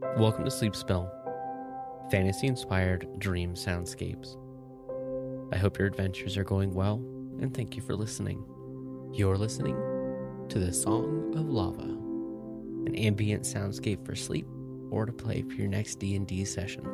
Welcome to Sleep Spell, fantasy inspired dream soundscapes. I hope your adventures are going well, and thank you for listening. You're listening to the Song of Lava, an ambient soundscape for sleep or to play for your next D&D session.